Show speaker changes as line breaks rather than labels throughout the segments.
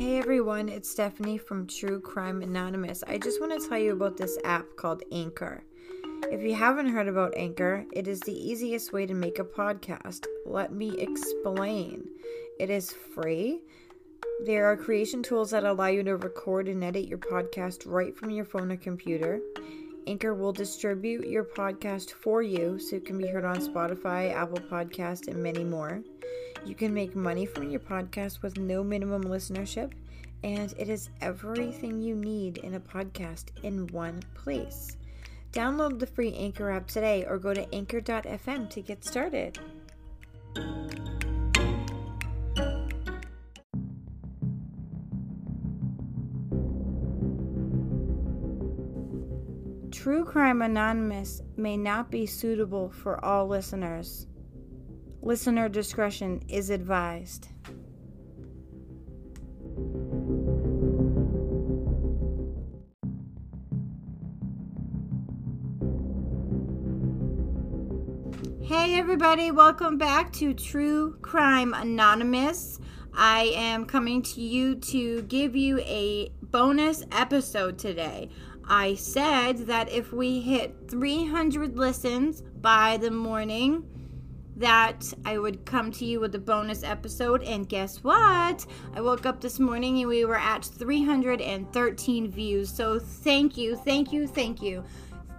Hey everyone, it's Stephanie from True Crime Anonymous. I just want to tell you about this app called Anchor. If you haven't heard about Anchor, it is the easiest way to make a podcast. Let me explain. It is free. There are creation tools that allow you to record and edit your podcast right from your phone or computer. Anchor will distribute your podcast for you so it can be heard on Spotify, Apple Podcast, and many more. You can make money from your podcast with no minimum listenership, and it is everything you need in a podcast in one place. Download the free Anchor app today or go to anchor.fm to get started. True Crime Anonymous may not be suitable for all listeners. Listener discretion is advised. Hey, everybody, welcome back to True Crime Anonymous. I am coming to you to give you a bonus episode today. I said that if we hit 300 listens by the morning, that I would come to you with a bonus episode. And guess what? I woke up this morning and we were at 313 views. So thank you, thank you, thank you.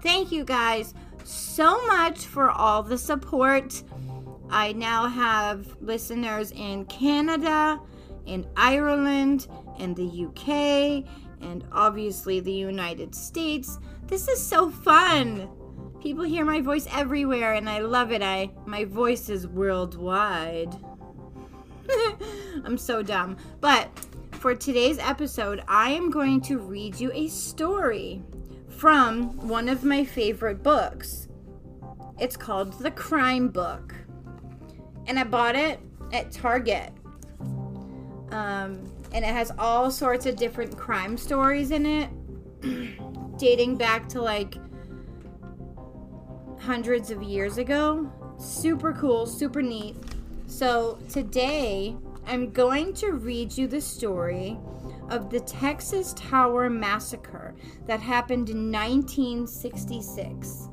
Thank you guys so much for all the support. I now have listeners in Canada, in Ireland, in the UK, and obviously the United States. This is so fun. People hear my voice everywhere and I love it. I my voice is worldwide. I'm so dumb. But for today's episode, I am going to read you a story from one of my favorite books. It's called The Crime Book. And I bought it at Target. Um, and it has all sorts of different crime stories in it, dating back to like hundreds of years ago. Super cool, super neat. So today I'm going to read you the story of the Texas Tower Massacre that happened in 1966.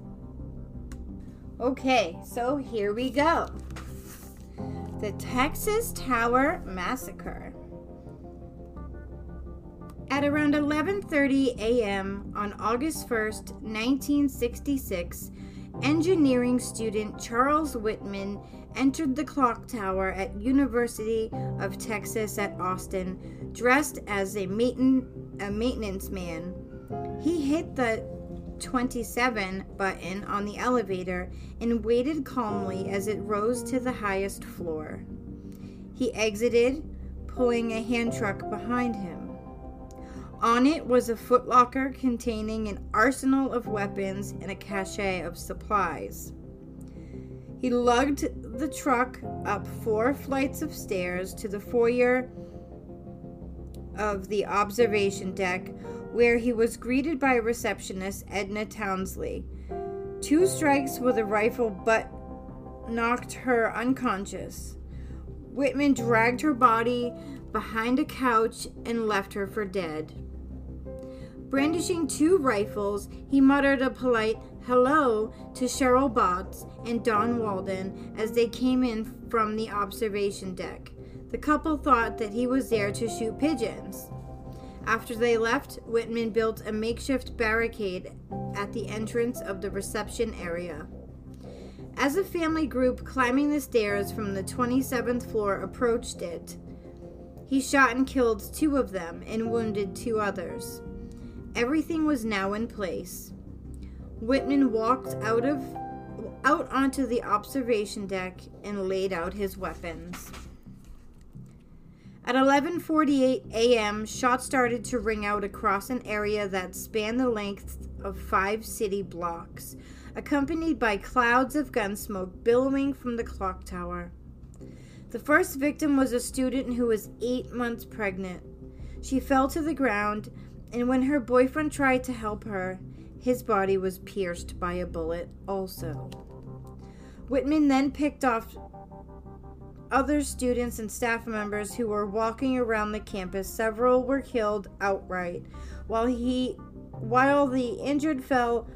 Okay, so here we go. The Texas Tower Massacre. At around 11:30 a.m. on August 1st, 1966, engineering student Charles Whitman entered the clock tower at University of Texas at Austin dressed as a, a maintenance man. He hit the 27 button on the elevator and waited calmly as it rose to the highest floor. He exited, pulling a hand truck behind him. On it was a footlocker containing an arsenal of weapons and a cache of supplies. He lugged the truck up four flights of stairs to the foyer of the observation deck, where he was greeted by receptionist Edna Townsley. Two strikes with a rifle butt knocked her unconscious. Whitman dragged her body behind a couch and left her for dead. Brandishing two rifles, he muttered a polite hello to Cheryl Botts and Don Walden as they came in from the observation deck. The couple thought that he was there to shoot pigeons. After they left, Whitman built a makeshift barricade at the entrance of the reception area. As a family group climbing the stairs from the 27th floor approached it, he shot and killed two of them and wounded two others. Everything was now in place. Whitman walked out of out onto the observation deck and laid out his weapons. At 11:48 a.m., shots started to ring out across an area that spanned the length of 5 city blocks, accompanied by clouds of gun smoke billowing from the clock tower. The first victim was a student who was 8 months pregnant. She fell to the ground and when her boyfriend tried to help her, his body was pierced by a bullet also. Whitman then picked off other students and staff members who were walking around the campus, several were killed outright, while he while the injured fell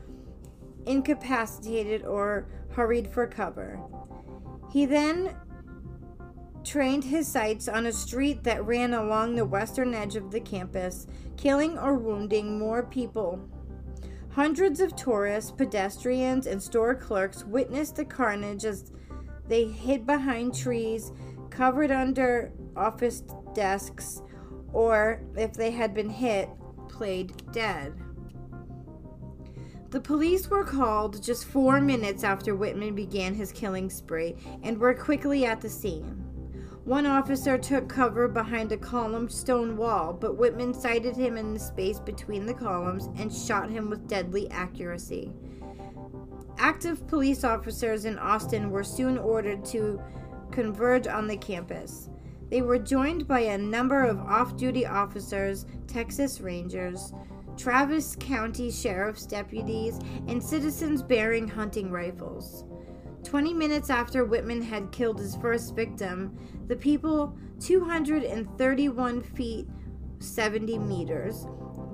incapacitated or hurried for cover. He then trained his sights on a street that ran along the western edge of the campus, killing or wounding more people. Hundreds of tourists, pedestrians, and store clerks witnessed the carnage as they hid behind trees, covered under office desks, or if they had been hit, played dead. The police were called just four minutes after Whitman began his killing spree and were quickly at the scene. One officer took cover behind a columned stone wall, but Whitman sighted him in the space between the columns and shot him with deadly accuracy. Active police officers in Austin were soon ordered to converge on the campus. They were joined by a number of off duty officers, Texas Rangers, Travis County Sheriff's deputies, and citizens bearing hunting rifles. Twenty minutes after Whitman had killed his first victim, the people 231 feet 70 meters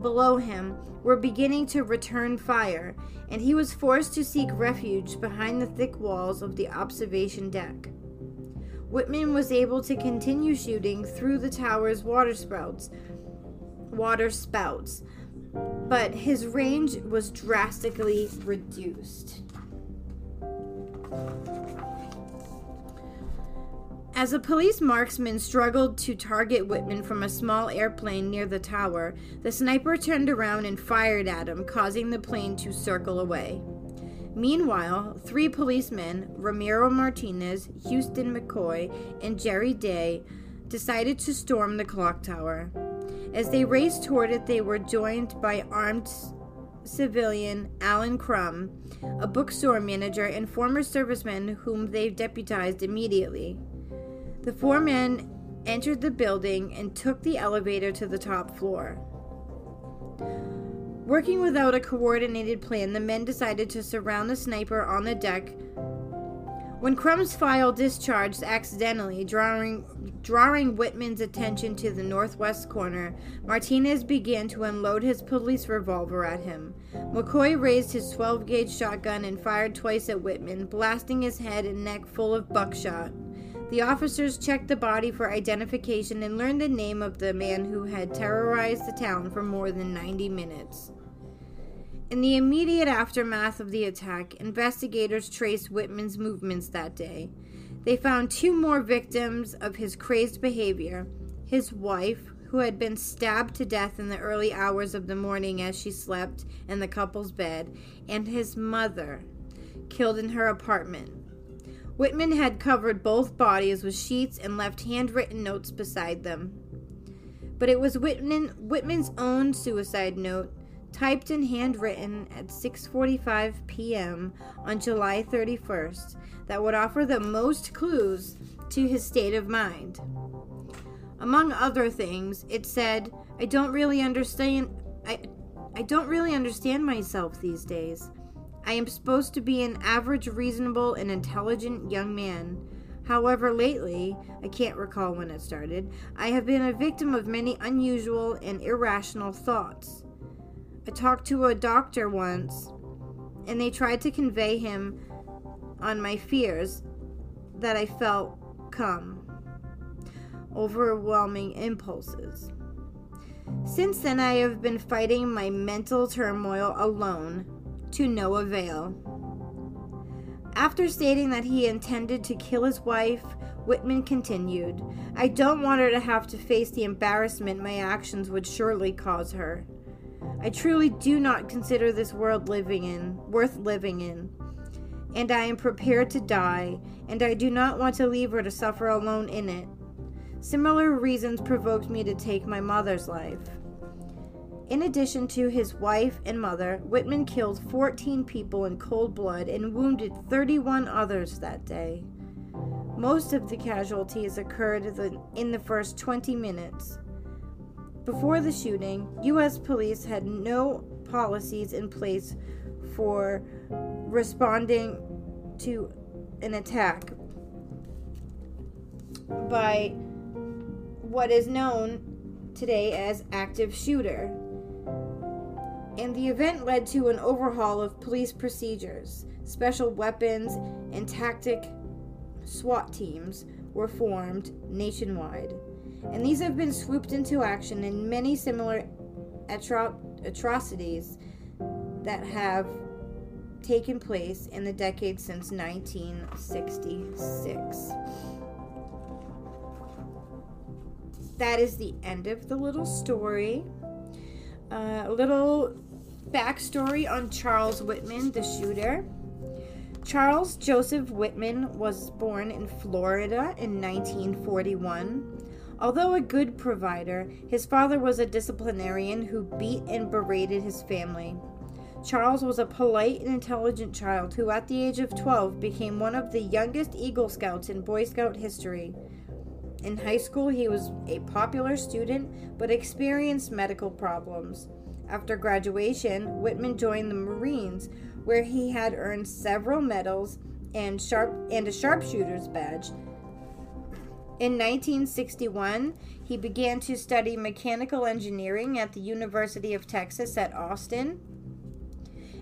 below him were beginning to return fire, and he was forced to seek refuge behind the thick walls of the observation deck. Whitman was able to continue shooting through the tower's water spouts, water spouts, but his range was drastically reduced. As a police marksman struggled to target Whitman from a small airplane near the tower, the sniper turned around and fired at him, causing the plane to circle away. Meanwhile, three policemen, Ramiro Martinez, Houston McCoy, and Jerry Day, decided to storm the clock tower. As they raced toward it, they were joined by armed civilian Alan Crum, a bookstore manager and former serviceman whom they deputized immediately. The four men entered the building and took the elevator to the top floor. Working without a coordinated plan, the men decided to surround the sniper on the deck. When Crum's file discharged accidentally, drawing, drawing Whitman's attention to the northwest corner, Martinez began to unload his police revolver at him. McCoy raised his 12 gauge shotgun and fired twice at Whitman, blasting his head and neck full of buckshot. The officers checked the body for identification and learned the name of the man who had terrorized the town for more than 90 minutes. In the immediate aftermath of the attack, investigators traced Whitman's movements that day. They found two more victims of his crazed behavior his wife, who had been stabbed to death in the early hours of the morning as she slept in the couple's bed, and his mother, killed in her apartment. Whitman had covered both bodies with sheets and left handwritten notes beside them. But it was Whitman, Whitman's own suicide note, typed and handwritten at 6:45 p.m. on July 31st, that would offer the most clues to his state of mind. Among other things, it said, "I don't really understand I I don't really understand myself these days. I am supposed to be an average, reasonable, and intelligent young man. However, lately, I can't recall when it started, I have been a victim of many unusual and irrational thoughts. I talked to a doctor once, and they tried to convey him on my fears that I felt come. Overwhelming impulses. Since then, I have been fighting my mental turmoil alone to no avail. After stating that he intended to kill his wife, Whitman continued, I don't want her to have to face the embarrassment my actions would surely cause her. I truly do not consider this world living in worth living in, and I am prepared to die, and I do not want to leave her to suffer alone in it. Similar reasons provoked me to take my mother's life. In addition to his wife and mother, Whitman killed 14 people in cold blood and wounded 31 others that day. Most of the casualties occurred in the first 20 minutes. Before the shooting, U.S. police had no policies in place for responding to an attack. by what is known today as active shooter. And the event led to an overhaul of police procedures. Special weapons and tactic SWAT teams were formed nationwide. And these have been swooped into action in many similar atro- atrocities that have taken place in the decade since 1966. That is the end of the little story. Uh, a little backstory on Charles Whitman, the shooter. Charles Joseph Whitman was born in Florida in 1941. Although a good provider, his father was a disciplinarian who beat and berated his family. Charles was a polite and intelligent child who, at the age of 12, became one of the youngest Eagle Scouts in Boy Scout history. In high school, he was a popular student but experienced medical problems. After graduation, Whitman joined the Marines, where he had earned several medals and sharp and a sharpshooter's badge. In 1961, he began to study mechanical engineering at the University of Texas at Austin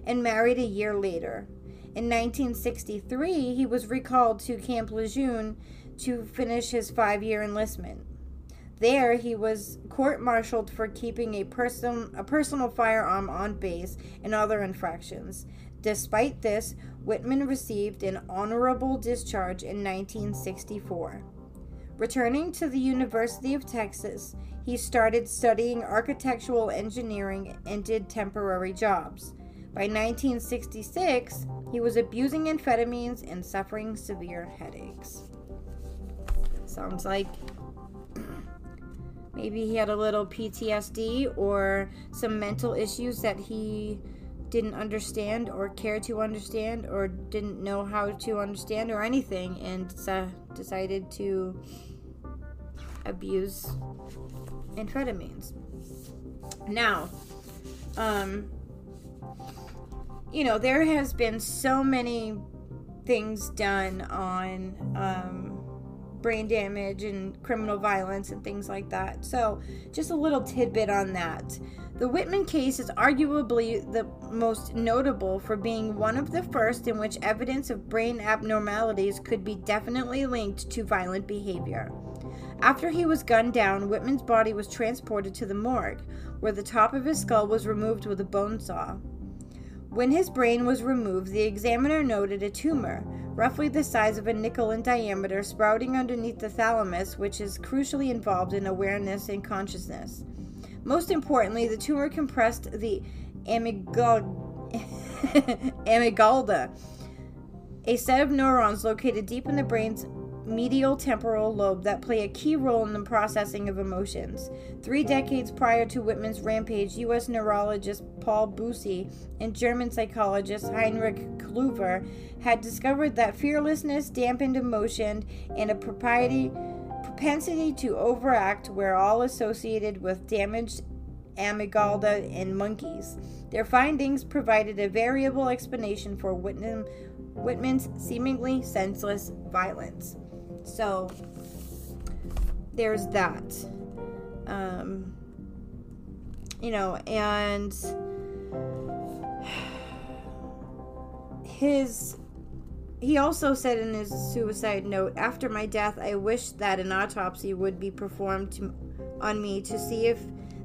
and married a year later. In 1963, he was recalled to Camp Lejeune to finish his five year enlistment. There, he was court martialed for keeping a, person, a personal firearm on base and other infractions. Despite this, Whitman received an honorable discharge in 1964. Returning to the University of Texas, he started studying architectural engineering and did temporary jobs. By 1966, he was abusing amphetamines and suffering severe headaches. Sounds like maybe he had a little PTSD or some mental issues that he didn't understand or care to understand or didn't know how to understand or anything and uh, decided to abuse amphetamines. Now, um, you know, there has been so many things done on um, brain damage and criminal violence and things like that. So, just a little tidbit on that. The Whitman case is arguably the most notable for being one of the first in which evidence of brain abnormalities could be definitely linked to violent behavior. After he was gunned down, Whitman's body was transported to the morgue, where the top of his skull was removed with a bone saw. When his brain was removed, the examiner noted a tumor, roughly the size of a nickel in diameter, sprouting underneath the thalamus, which is crucially involved in awareness and consciousness. Most importantly, the tumor compressed the amygdala, a set of neurons located deep in the brain's medial temporal lobe that play a key role in the processing of emotions. Three decades prior to Whitman's rampage, U.S. neurologist Paul Bucy and German psychologist Heinrich Klüver had discovered that fearlessness, dampened emotion, and a propensity to overact were all associated with damaged amygdala in monkeys. Their findings provided a variable explanation for Whitman, Whitman's seemingly senseless violence. So there's that. Um, you know, and his he also said in his suicide note after my death i wish that an autopsy would be performed to, on me to see if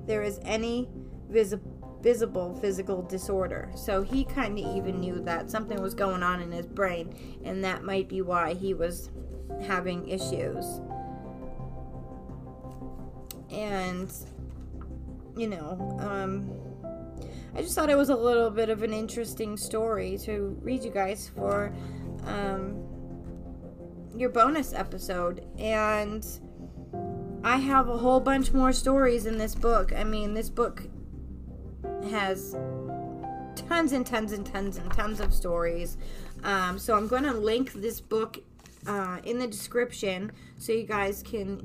there is any visi- visible physical disorder so he kind of even knew that something was going on in his brain and that might be why he was having issues. And, you know, um, I just thought it was a little bit of an interesting story to read you guys for um, your bonus episode. And I have a whole bunch more stories in this book. I mean, this book has tons and tons and tons and tons of stories. Um, so I'm going to link this book uh, in the description so you guys can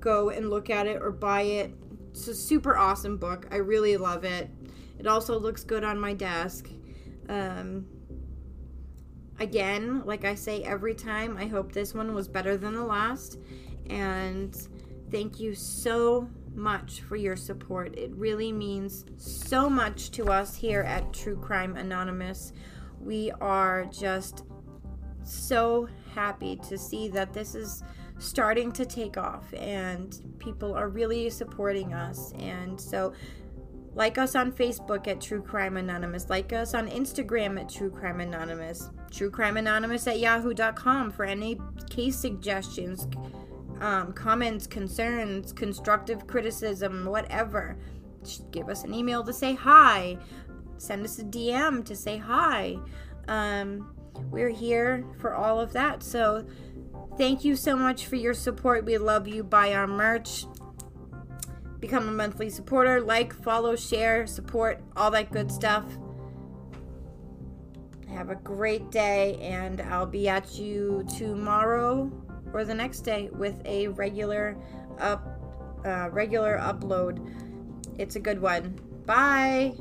go and look at it or buy it. It's a super awesome book. I really love it. It also looks good on my desk. Um, again, like I say every time, I hope this one was better than the last. And thank you so much for your support. It really means so much to us here at True Crime Anonymous. We are just so happy to see that this is starting to take off and people are really supporting us. And so, like us on Facebook at True Crime Anonymous, like us on Instagram at True Crime Anonymous, True Crime Anonymous at yahoo.com for any case suggestions um, comments, concerns, constructive criticism, whatever. Just give us an email to say hi. Send us a DM to say hi. Um, we're here for all of that. So thank you so much for your support. We love you. Buy our merch. Become a monthly supporter. Like, follow, share, support, all that good stuff. Have a great day, and I'll be at you tomorrow or the next day with a regular up uh, regular upload. It's a good one. Bye.